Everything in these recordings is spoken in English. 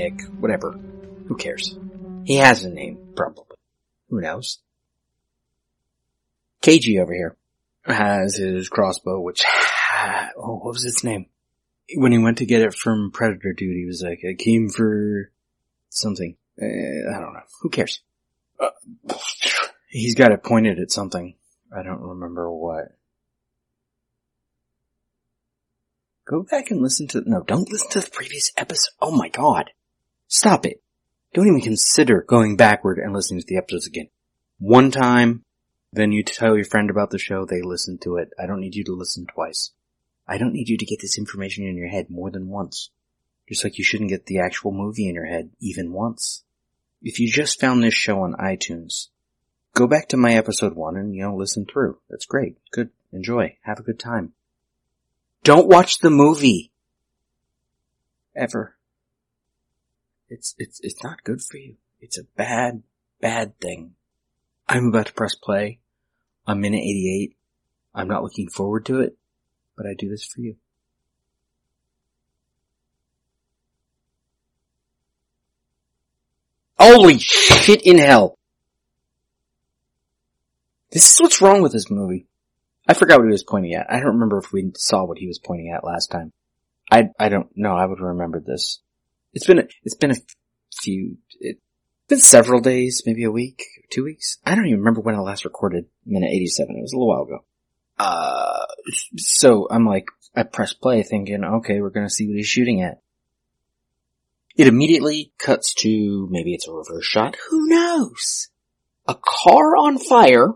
Nick, whatever. Who cares? He has a name, probably. Who knows? KG over here has his crossbow, which, oh, what was its name? When he went to get it from Predator Dude, he was like, I came for something. Uh, I don't know. Who cares? Uh, he's got it pointed at something. I don't remember what. Go back and listen to, no, don't listen to the previous episode. Oh my god. Stop it. Don't even consider going backward and listening to the episodes again. One time, then you tell your friend about the show, they listen to it. I don't need you to listen twice. I don't need you to get this information in your head more than once. Just like you shouldn't get the actual movie in your head even once. If you just found this show on iTunes, go back to my episode one and, you know, listen through. That's great. Good. Enjoy. Have a good time. Don't watch the movie. Ever. It's, it's, it's not good for you. It's a bad, bad thing. I'm about to press play. I'm minute 88. I'm not looking forward to it, but I do this for you. Holy shit in hell! This is what's wrong with this movie. I forgot what he was pointing at. I don't remember if we saw what he was pointing at last time. I I don't know. I would remember this. It's been a, it's been a few. It's been several days, maybe a week, two weeks. I don't even remember when I last recorded minute eighty seven. It was a little while ago. Uh, so I'm like, I press play, thinking, okay, we're gonna see what he's shooting at. It immediately cuts to maybe it's a reverse shot. Who knows? A car on fire.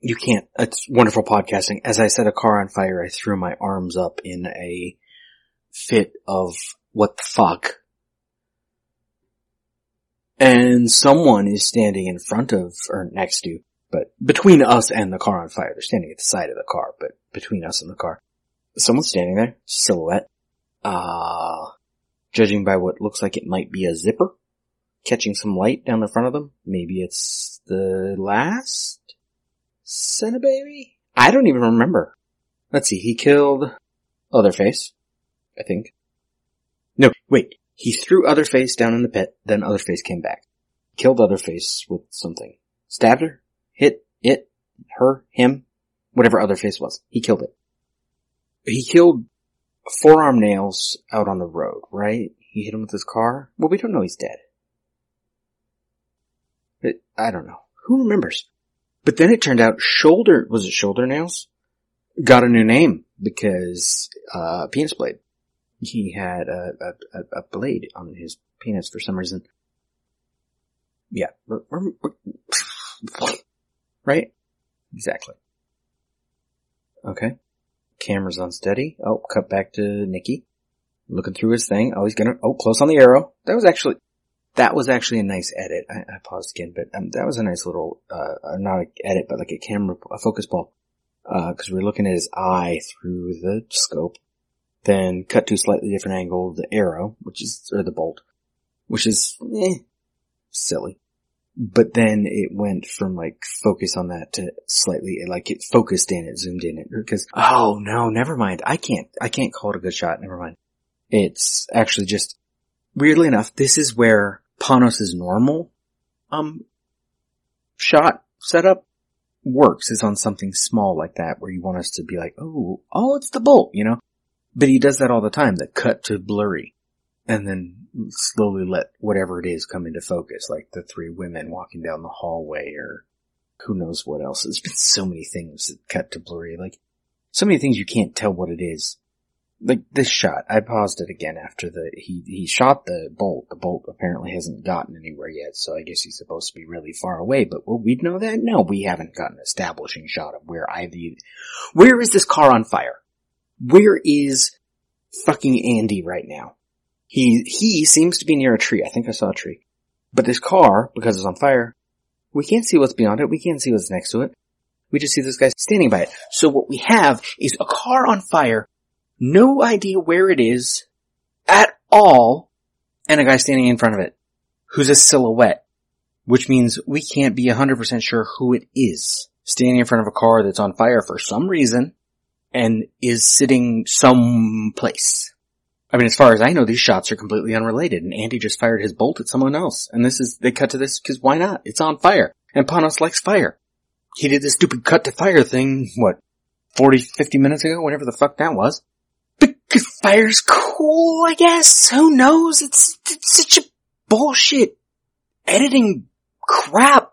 You can't, it's wonderful podcasting. As I said, a car on fire, I threw my arms up in a fit of what the fuck. And someone is standing in front of, or next to, but between us and the car on fire. They're standing at the side of the car, but between us and the car. Someone's standing there, silhouette. Uh, judging by what looks like it might be a zipper catching some light down the front of them. Maybe it's the last Cinebaby? I don't even remember. Let's see, he killed Otherface, I think. No, wait, he threw Otherface down in the pit, then Otherface came back. Killed Otherface with something. Stabbed her? Hit it? Her? Him? Whatever Otherface was. He killed it. He killed forearm nails out on the road, right? He hit him with his car? Well, we don't know he's dead. It, I don't know. Who remembers? But then it turned out shoulder, was it shoulder nails? Got a new name because, uh, penis blade. He had a, a, a blade on his penis for some reason. Yeah. Right? Exactly. Okay. Camera's unsteady. Oh, cut back to Nikki. Looking through his thing. Oh, he's gonna, oh, close on the arrow. That was actually, that was actually a nice edit. I, I paused again, but um, that was a nice little, uh, not an edit, but like a camera, a focus ball. Uh, cause we are looking at his eye through the scope. Then cut to a slightly different angle, the arrow, which is, or the bolt, which is, eh, silly. But then it went from like focus on that to slightly, like it focused in it, zoomed in it, because, oh no, never mind. I can't, I can't call it a good shot, never mind. It's actually just, weirdly enough, this is where Panos' normal, um, shot setup works is on something small like that where you want us to be like, oh, oh, it's the bolt, you know? But he does that all the time, the cut to blurry. And then slowly let whatever it is come into focus, like the three women walking down the hallway or who knows what else. There's been so many things that cut to blurry, like so many things you can't tell what it is like this shot, I paused it again after the he he shot the bolt. The bolt apparently hasn't gotten anywhere yet, so I guess he's supposed to be really far away. But will we know that? No, we haven't got an establishing shot of where either. Where is this car on fire? Where is fucking Andy right now? He he seems to be near a tree. I think I saw a tree. But this car, because it's on fire, we can't see what's beyond it. We can't see what's next to it. We just see this guy standing by it. So what we have is a car on fire no idea where it is at all, and a guy standing in front of it who's a silhouette, which means we can't be 100% sure who it is standing in front of a car that's on fire for some reason and is sitting someplace. I mean, as far as I know, these shots are completely unrelated and Andy just fired his bolt at someone else. And this is, they cut to this because why not? It's on fire. And Panos likes fire. He did this stupid cut to fire thing, what, 40, 50 minutes ago, whatever the fuck that was. Because fire's cool, I guess. Who knows? It's, it's such a bullshit editing crap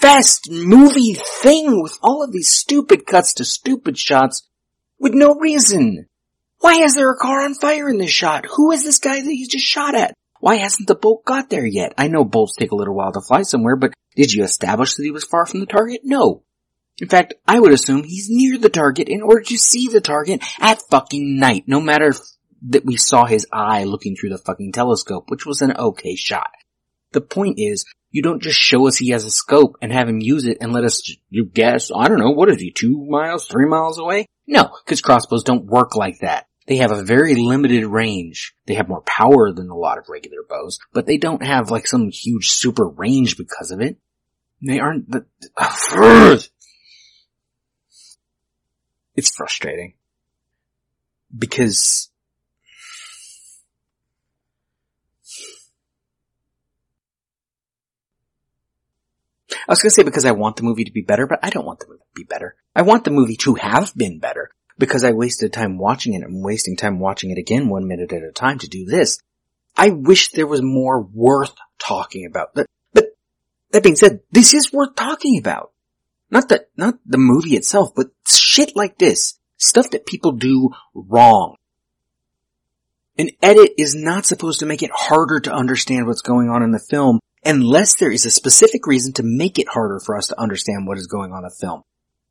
fast movie thing with all of these stupid cuts to stupid shots with no reason. Why is there a car on fire in this shot? Who is this guy that you just shot at? Why hasn't the bolt got there yet? I know bolts take a little while to fly somewhere, but did you establish that he was far from the target? No. In fact, I would assume he's near the target in order to see the target at fucking night, no matter that we saw his eye looking through the fucking telescope, which was an okay shot. The point is, you don't just show us he has a scope and have him use it and let us, you guess, I don't know, what is he, two miles, three miles away? No, because crossbows don't work like that. They have a very limited range. They have more power than a lot of regular bows, but they don't have like some huge super range because of it. They aren't the, it's frustrating. Because I was gonna say because I want the movie to be better, but I don't want the movie to be better. I want the movie to have been better because I wasted time watching it. I'm wasting time watching it again one minute at a time to do this. I wish there was more worth talking about. But, but that being said, this is worth talking about. Not the, not the movie itself, but shit like this. Stuff that people do wrong. An edit is not supposed to make it harder to understand what's going on in the film unless there is a specific reason to make it harder for us to understand what is going on in the film.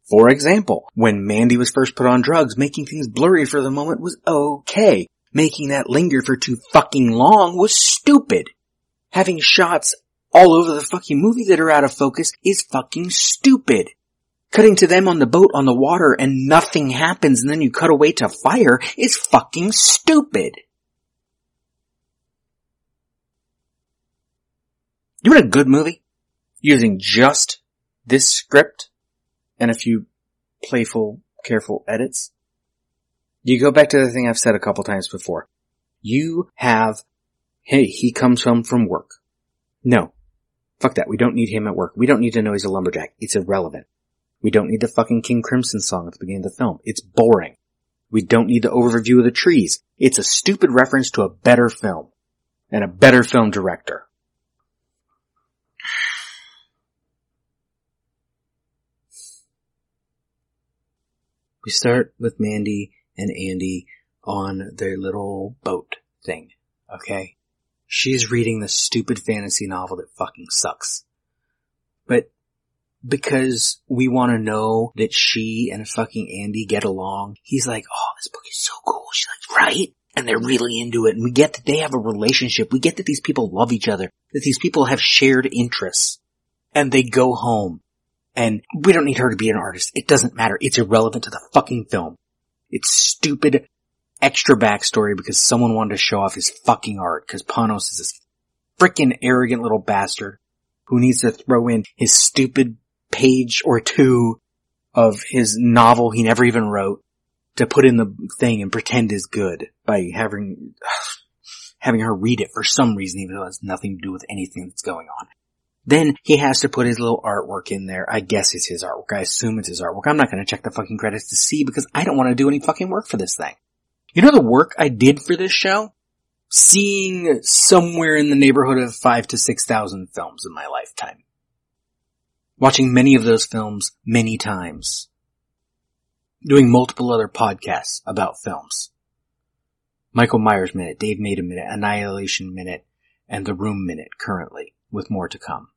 For example, when Mandy was first put on drugs, making things blurry for the moment was okay. Making that linger for too fucking long was stupid. Having shots all over the fucking movie that are out of focus is fucking stupid. Cutting to them on the boat on the water and nothing happens and then you cut away to fire is fucking stupid. You want a good movie? Using just this script and a few playful, careful edits? You go back to the thing I've said a couple times before. You have, hey, he comes home from work. No. Fuck that. We don't need him at work. We don't need to know he's a lumberjack. It's irrelevant. We don't need the fucking King Crimson song at the beginning of the film. It's boring. We don't need the overview of the trees. It's a stupid reference to a better film. And a better film director. We start with Mandy and Andy on their little boat thing, okay? She's reading this stupid fantasy novel that fucking sucks. But because we want to know that she and fucking Andy get along, he's like, oh, this book is so cool. She's like, right? And they're really into it. And we get that they have a relationship. We get that these people love each other, that these people have shared interests. And they go home and we don't need her to be an artist. It doesn't matter. It's irrelevant to the fucking film. It's stupid extra backstory because someone wanted to show off his fucking art because Panos is this freaking arrogant little bastard who needs to throw in his stupid page or two of his novel he never even wrote to put in the thing and pretend is good by having having her read it for some reason even though it has nothing to do with anything that's going on. Then he has to put his little artwork in there. I guess it's his artwork. I assume it's his artwork. I'm not going to check the fucking credits to see because I don't want to do any fucking work for this thing. You know the work I did for this show? Seeing somewhere in the neighborhood of five to six thousand films in my lifetime. Watching many of those films many times. Doing multiple other podcasts about films. Michael Myers Minute, Dave Made a Minute, Annihilation Minute, and The Room Minute currently, with more to come.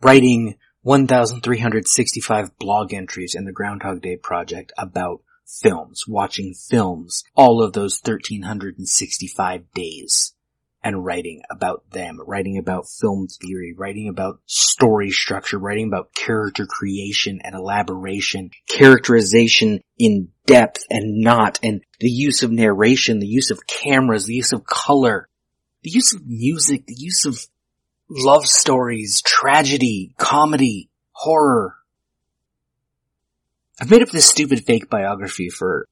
Writing 1,365 blog entries in the Groundhog Day project about films, watching films, all of those 1,365 days, and writing about them, writing about film theory, writing about story structure, writing about character creation and elaboration, characterization in depth and not, and the use of narration, the use of cameras, the use of color, the use of music, the use of love stories, tragedy, comedy, horror. I've made up this stupid fake biography for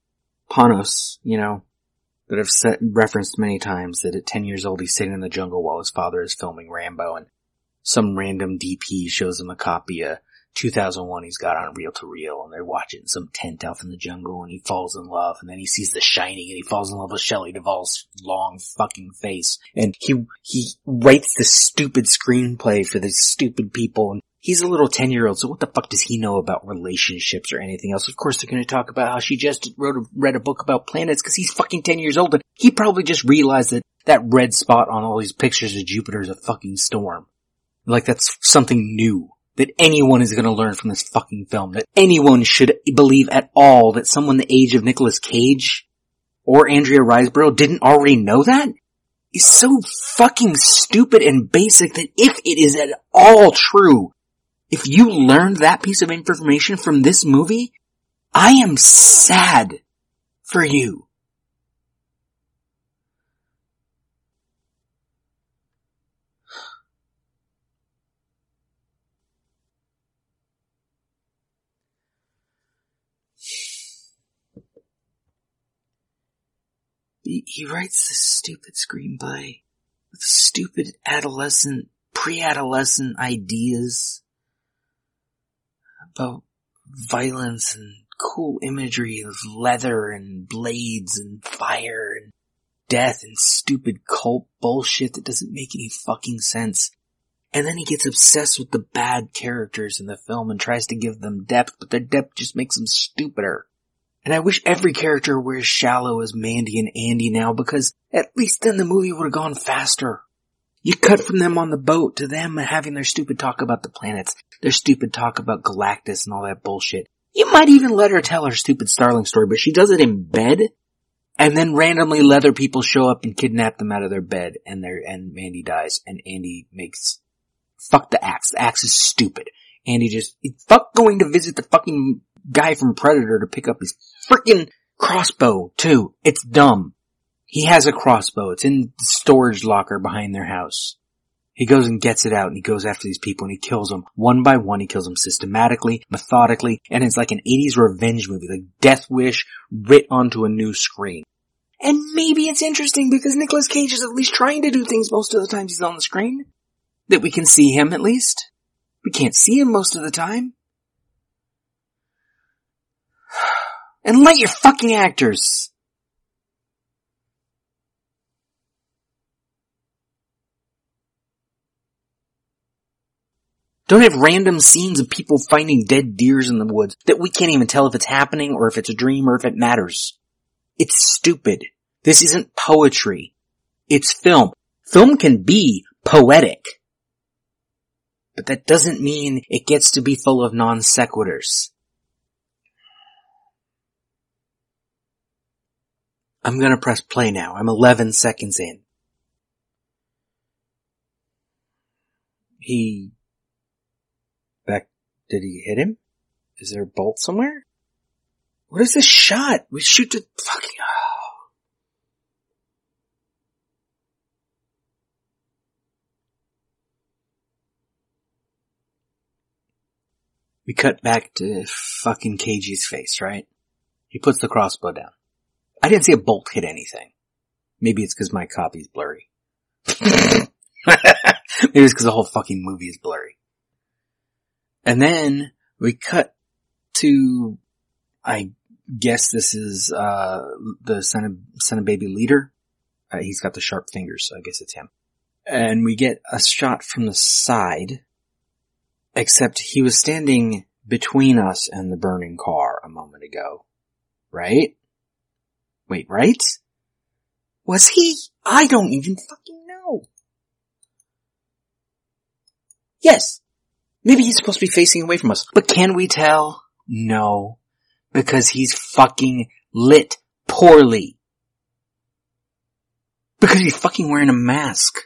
Panos, you know, that I've set, referenced many times that at 10 years old he's sitting in the jungle while his father is filming Rambo and some random DP shows him a copy of 2001 he's got on reel to reel and they're watching some tent out in the jungle and he falls in love and then he sees the shining and he falls in love with Shelley Duvall's long fucking face and he, he writes this stupid screenplay for these stupid people and he's a little 10 year old so what the fuck does he know about relationships or anything else? Of course they're gonna talk about how she just wrote a, read a book about planets cause he's fucking 10 years old and he probably just realized that that red spot on all these pictures of Jupiter is a fucking storm. Like that's something new that anyone is going to learn from this fucking film. That anyone should believe at all that someone the age of Nicolas Cage or Andrea Riseborough didn't already know that is so fucking stupid and basic that if it is at all true, if you learned that piece of information from this movie, I am sad for you. He writes this stupid screenplay with stupid adolescent, pre-adolescent ideas about violence and cool imagery of leather and blades and fire and death and stupid cult bullshit that doesn't make any fucking sense. And then he gets obsessed with the bad characters in the film and tries to give them depth, but their depth just makes them stupider. And I wish every character were as shallow as Mandy and Andy now because at least then the movie would have gone faster. You cut from them on the boat to them having their stupid talk about the planets, their stupid talk about Galactus and all that bullshit. You might even let her tell her stupid Starling story, but she does it in bed, and then randomly leather people show up and kidnap them out of their bed, and their and Mandy dies, and Andy makes fuck the axe. The axe is stupid. Andy just fuck going to visit the fucking guy from Predator to pick up his freaking crossbow too. It's dumb. He has a crossbow. It's in the storage locker behind their house. He goes and gets it out and he goes after these people and he kills them one by one. He kills them systematically, methodically, and it's like an 80s revenge movie, like Death Wish writ onto a new screen. And maybe it's interesting because Nicolas Cage is at least trying to do things most of the times he's on the screen. That we can see him at least. We can't see him most of the time. And let your fucking actors. Don't have random scenes of people finding dead deers in the woods that we can't even tell if it's happening or if it's a dream or if it matters. It's stupid. This isn't poetry. It's film. Film can be poetic. But that doesn't mean it gets to be full of non sequiturs. I'm gonna press play now. I'm 11 seconds in. He... Back... Did he hit him? Is there a bolt somewhere? What is this shot? We shoot the fucking... Oh. We cut back to fucking KG's face, right? He puts the crossbow down. I didn't see a bolt hit anything. Maybe it's because my copy's blurry. Maybe it's because the whole fucking movie is blurry. And then we cut to, I guess this is, uh, the son of, son of baby leader. Uh, he's got the sharp fingers, so I guess it's him. And we get a shot from the side, except he was standing between us and the burning car a moment ago. Right? Wait, right? Was he? I don't even fucking know. Yes. Maybe he's supposed to be facing away from us. But can we tell? No. Because he's fucking lit poorly. Because he's fucking wearing a mask.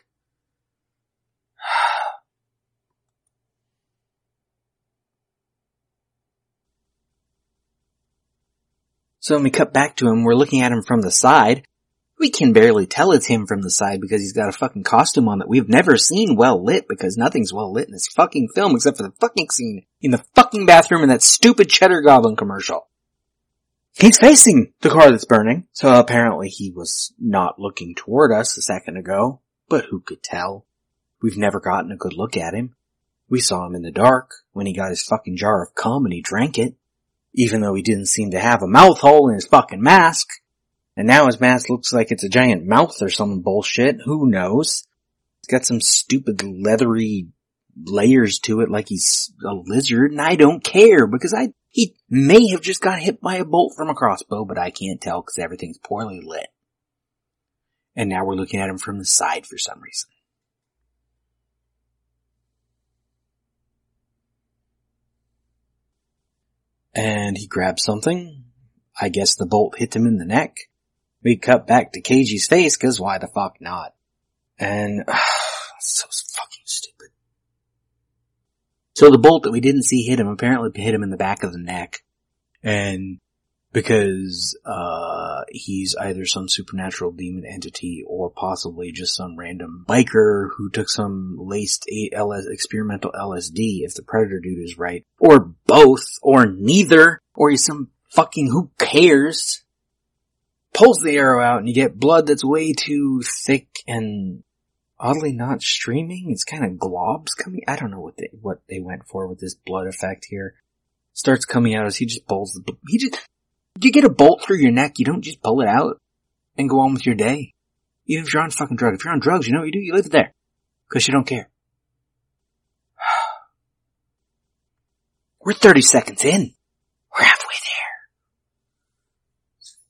So when we cut back to him, we're looking at him from the side. We can barely tell it's him from the side because he's got a fucking costume on that we've never seen well lit because nothing's well lit in this fucking film except for the fucking scene in the fucking bathroom in that stupid Cheddar Goblin commercial. He's facing the car that's burning, so apparently he was not looking toward us a second ago, but who could tell? We've never gotten a good look at him. We saw him in the dark when he got his fucking jar of cum and he drank it, even though he didn't seem to have a mouth hole in his fucking mask. And now his mask looks like it's a giant mouth or some bullshit. Who knows? It's got some stupid leathery layers to it like he's a lizard and I don't care because I, he may have just got hit by a bolt from a crossbow, but I can't tell because everything's poorly lit. And now we're looking at him from the side for some reason. And he grabs something. I guess the bolt hit him in the neck. We cut back to Keiji's face cause why the fuck not? And, uh, so fucking stupid. So the bolt that we didn't see hit him apparently hit him in the back of the neck. And because, uh, he's either some supernatural demon entity or possibly just some random biker who took some laced LS, experimental LSD if the predator dude is right. Or both, or neither, or he's some fucking who cares pulls the arrow out and you get blood that's way too thick and oddly not streaming. It's kind of globs coming. I don't know what they, what they went for with this blood effect here. Starts coming out as he just pulls the, he just, you get a bolt through your neck, you don't just pull it out and go on with your day. Even if you're on fucking drugs. If you're on drugs, you know what you do? You leave it there. Cause you don't care. We're 30 seconds in. We're halfway there.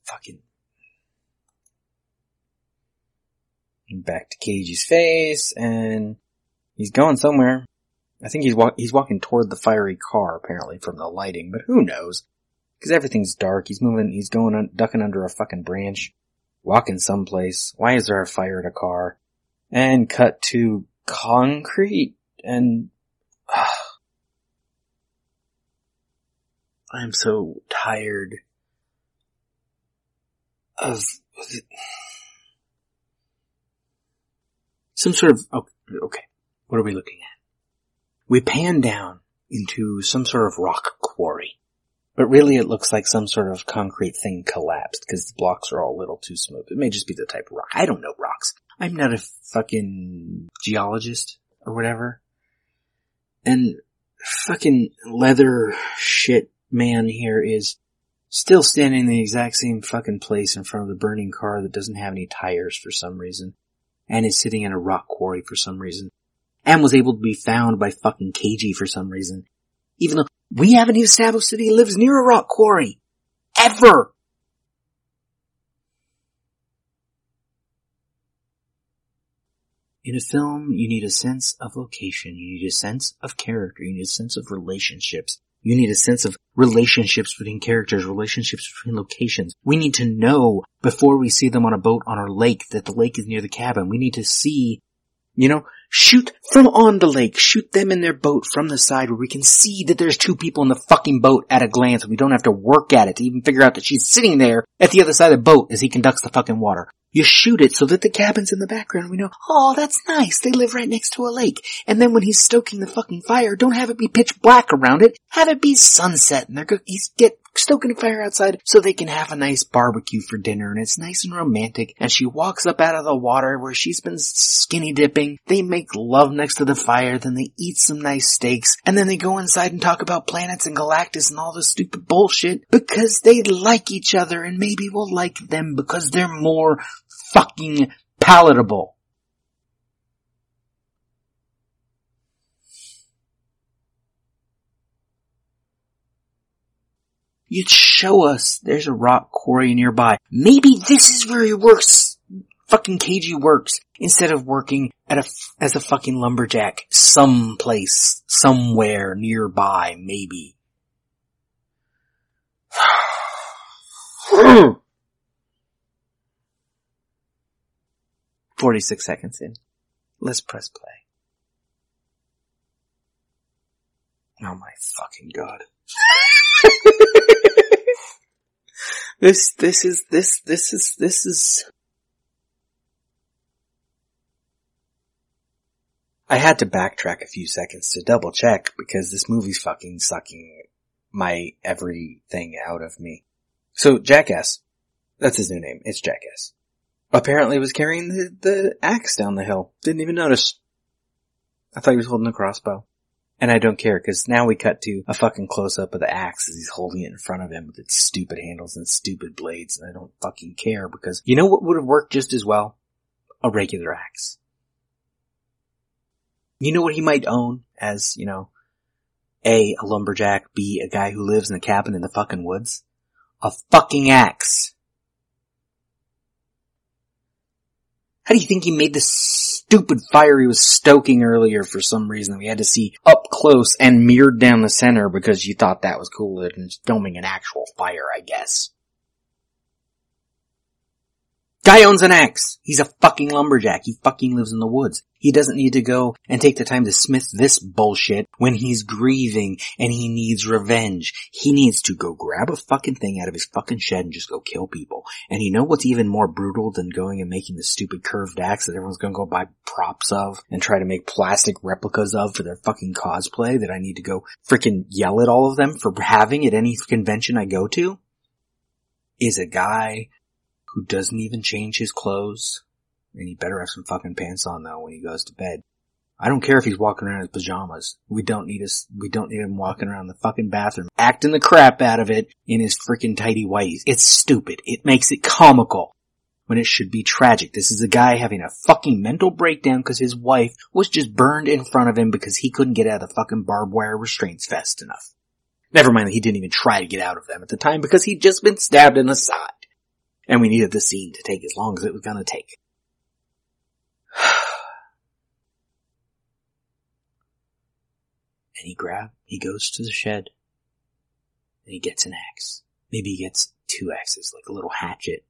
Fucking back to Keiji's face, and he's going somewhere. I think he's walk- he's walking toward the fiery car, apparently from the lighting, but who knows? Because everything's dark. He's moving. He's going un- ducking under a fucking branch, walking someplace. Why is there a fire at a car? And cut to concrete and. Uh, I'm so tired of some sort of, okay, what are we looking at? We pan down into some sort of rock quarry, but really it looks like some sort of concrete thing collapsed because the blocks are all a little too smooth. It may just be the type of rock. I don't know rocks. I'm not a fucking geologist or whatever. And fucking leather shit man here is still standing in the exact same fucking place in front of the burning car that doesn't have any tires for some reason and is sitting in a rock quarry for some reason. And was able to be found by fucking Keiji for some reason. Even though we haven't established that he lives near a rock quarry. Ever! In a film, you need a sense of location, you need a sense of character, you need a sense of relationships. You need a sense of relationships between characters, relationships between locations. We need to know before we see them on a boat on our lake that the lake is near the cabin. We need to see, you know, shoot from on the lake, shoot them in their boat from the side where we can see that there's two people in the fucking boat at a glance. We don't have to work at it to even figure out that she's sitting there at the other side of the boat as he conducts the fucking water. You shoot it so that the cabin's in the background. We know, oh, that's nice. They live right next to a lake. And then when he's stoking the fucking fire, don't have it be pitch black around it. Have it be sunset and they're go- he's get stoking a fire outside so they can have a nice barbecue for dinner and it's nice and romantic. And she walks up out of the water where she's been skinny dipping. They make love next to the fire. Then they eat some nice steaks and then they go inside and talk about planets and Galactus and all this stupid bullshit because they like each other and maybe we'll like them because they're more fucking palatable. You'd show us there's a rock quarry nearby. Maybe this is where he works. Fucking Keiji works instead of working at a as a fucking lumberjack someplace, somewhere nearby, maybe. 46 seconds in. Let's press play. Oh my fucking god. This, this is, this, this is, this is. I had to backtrack a few seconds to double check because this movie's fucking sucking my everything out of me. So Jackass, that's his new name, it's Jackass. Apparently was carrying the, the axe down the hill. Didn't even notice. I thought he was holding a crossbow. And I don't care because now we cut to a fucking close up of the axe as he's holding it in front of him with its stupid handles and stupid blades and I don't fucking care because you know what would have worked just as well? A regular axe. You know what he might own as, you know, A, a lumberjack, B, a guy who lives in a cabin in the fucking woods? A fucking axe. How do you think he made this stupid fire he was stoking earlier for some reason that we had to see up close and mirrored down the center because you thought that was cooler than filming an actual fire, I guess. Guy owns an axe. He's a fucking lumberjack. He fucking lives in the woods. He doesn't need to go and take the time to smith this bullshit when he's grieving and he needs revenge. He needs to go grab a fucking thing out of his fucking shed and just go kill people. And you know what's even more brutal than going and making the stupid curved axe that everyone's gonna go buy props of and try to make plastic replicas of for their fucking cosplay that I need to go freaking yell at all of them for having at any convention I go to? Is a guy who doesn't even change his clothes. And he better have some fucking pants on though when he goes to bed. I don't care if he's walking around in his pajamas. We don't need us, we don't need him walking around the fucking bathroom, acting the crap out of it in his freaking tidy whities. It's stupid. It makes it comical when it should be tragic. This is a guy having a fucking mental breakdown because his wife was just burned in front of him because he couldn't get out of the fucking barbed wire restraints fast enough. Never mind that he didn't even try to get out of them at the time because he'd just been stabbed in the side and we needed the scene to take as long as it was gonna take. and he grab, he goes to the shed, and he gets an axe. Maybe he gets two axes, like a little hatchet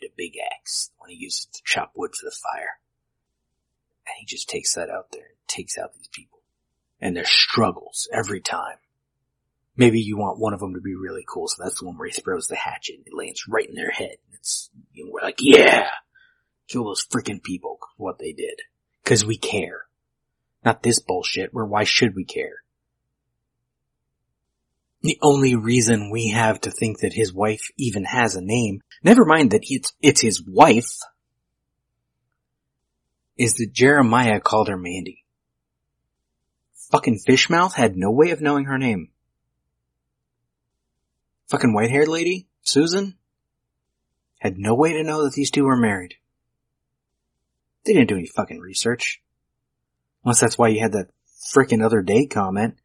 and a big axe, when he uses to chop wood for the fire. And he just takes that out there and takes out these people. And their struggles every time. Maybe you want one of them to be really cool, so that's the one where he throws the hatchet and it lands right in their head. It's, you know, we're like, yeah! Kill those freaking people, what they did. Cause we care. Not this bullshit, where why should we care? The only reason we have to think that his wife even has a name, never mind that it's, it's his wife, is that Jeremiah called her Mandy. Fucking Fishmouth had no way of knowing her name. Fucking white haired lady, Susan, had no way to know that these two were married. They didn't do any fucking research. Unless that's why you had that frickin' other day comment.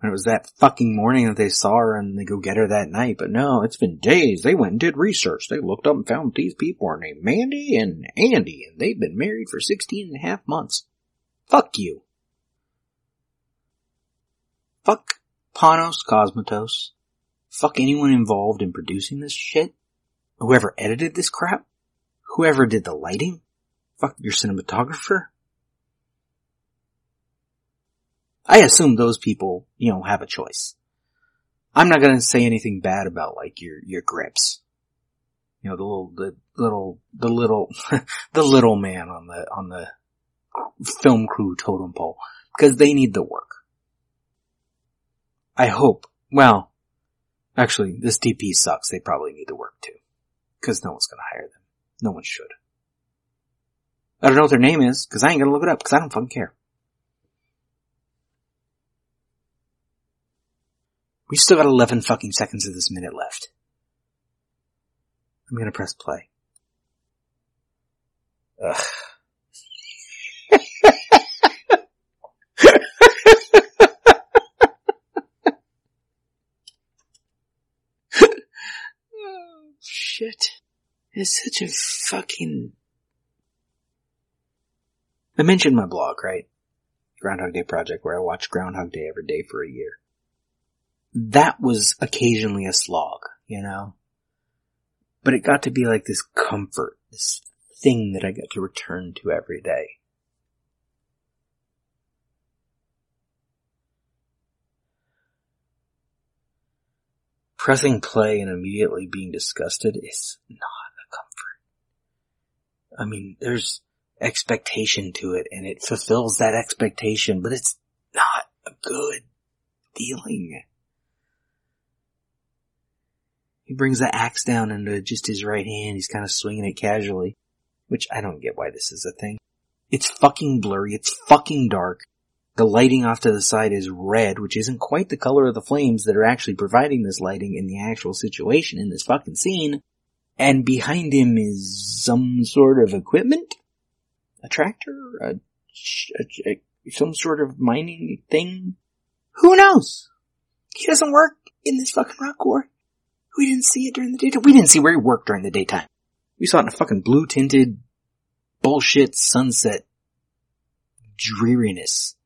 And it was that fucking morning that they saw her and they go get her that night. But no, it's been days. They went and did research. They looked up and found these people are named Mandy and Andy and they've been married for 16 and a half months. Fuck you. Fuck Panos Cosmatos. Fuck anyone involved in producing this shit. Whoever edited this crap. Whoever did the lighting. Fuck your cinematographer. I assume those people, you know, have a choice. I'm not gonna say anything bad about like your, your grips. You know, the little, the little, the little, the little man on the, on the film crew totem pole. Because they need the work. I hope, well, Actually, this DP sucks. They probably need to work too. Cause no one's gonna hire them. No one should. I don't know what their name is, cause I ain't gonna look it up, cause I don't fucking care. We still got 11 fucking seconds of this minute left. I'm gonna press play. Ugh. shit. It's such a fucking... I mentioned my blog, right? Groundhog Day Project, where I watch Groundhog Day every day for a year. That was occasionally a slog, you know? But it got to be like this comfort, this thing that I got to return to every day. Pressing play and immediately being disgusted is not. I mean, there's expectation to it and it fulfills that expectation, but it's not a good feeling. He brings the axe down into just his right hand. He's kind of swinging it casually, which I don't get why this is a thing. It's fucking blurry. It's fucking dark. The lighting off to the side is red, which isn't quite the color of the flames that are actually providing this lighting in the actual situation in this fucking scene. And behind him is some sort of equipment? A tractor? A, a, a, some sort of mining thing? Who knows? He doesn't work in this fucking rock quarry. We didn't see it during the daytime. We didn't see where he worked during the daytime. We saw it in a fucking blue tinted bullshit sunset dreariness.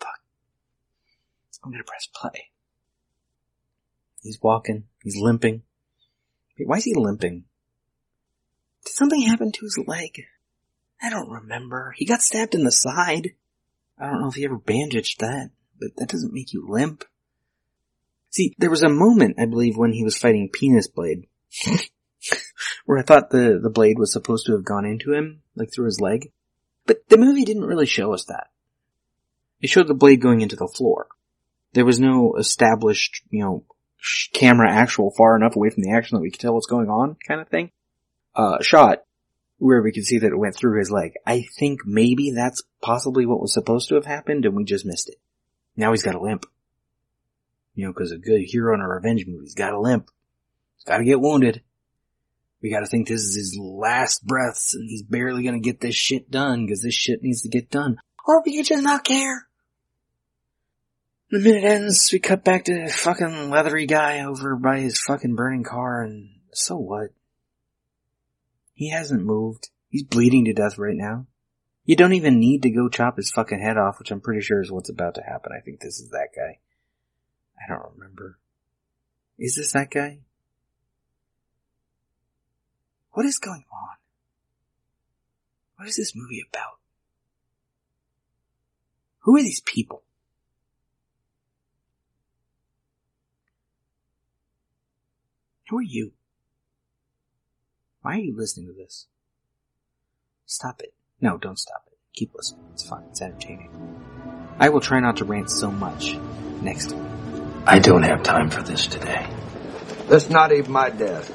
Fuck. I'm gonna press play. He's walking. He's limping. Wait, why is he limping? Did something happen to his leg? I don't remember. He got stabbed in the side. I don't know if he ever bandaged that, but that doesn't make you limp. See, there was a moment, I believe, when he was fighting Penis Blade, where I thought the, the blade was supposed to have gone into him, like through his leg. But the movie didn't really show us that. It showed the blade going into the floor. There was no established, you know, camera actual far enough away from the action that we could tell what's going on kind of thing. Uh, shot where we could see that it went through his leg. I think maybe that's possibly what was supposed to have happened and we just missed it. Now he's got a limp. You know, cause a good hero in a revenge movie's got a limp. He's gotta get wounded. We gotta think this is his last breaths and he's barely gonna get this shit done cause this shit needs to get done. Or we could just not care. The minute ends, we cut back to fucking leathery guy over by his fucking burning car and so what? He hasn't moved. He's bleeding to death right now. You don't even need to go chop his fucking head off, which I'm pretty sure is what's about to happen. I think this is that guy. I don't remember. Is this that guy? What is going on? What is this movie about? Who are these people? Who are you? Why are you listening to this? Stop it. No, don't stop it. Keep listening. It's fun. It's entertaining. I will try not to rant so much next time. I don't have time for this today. That's not even my desk.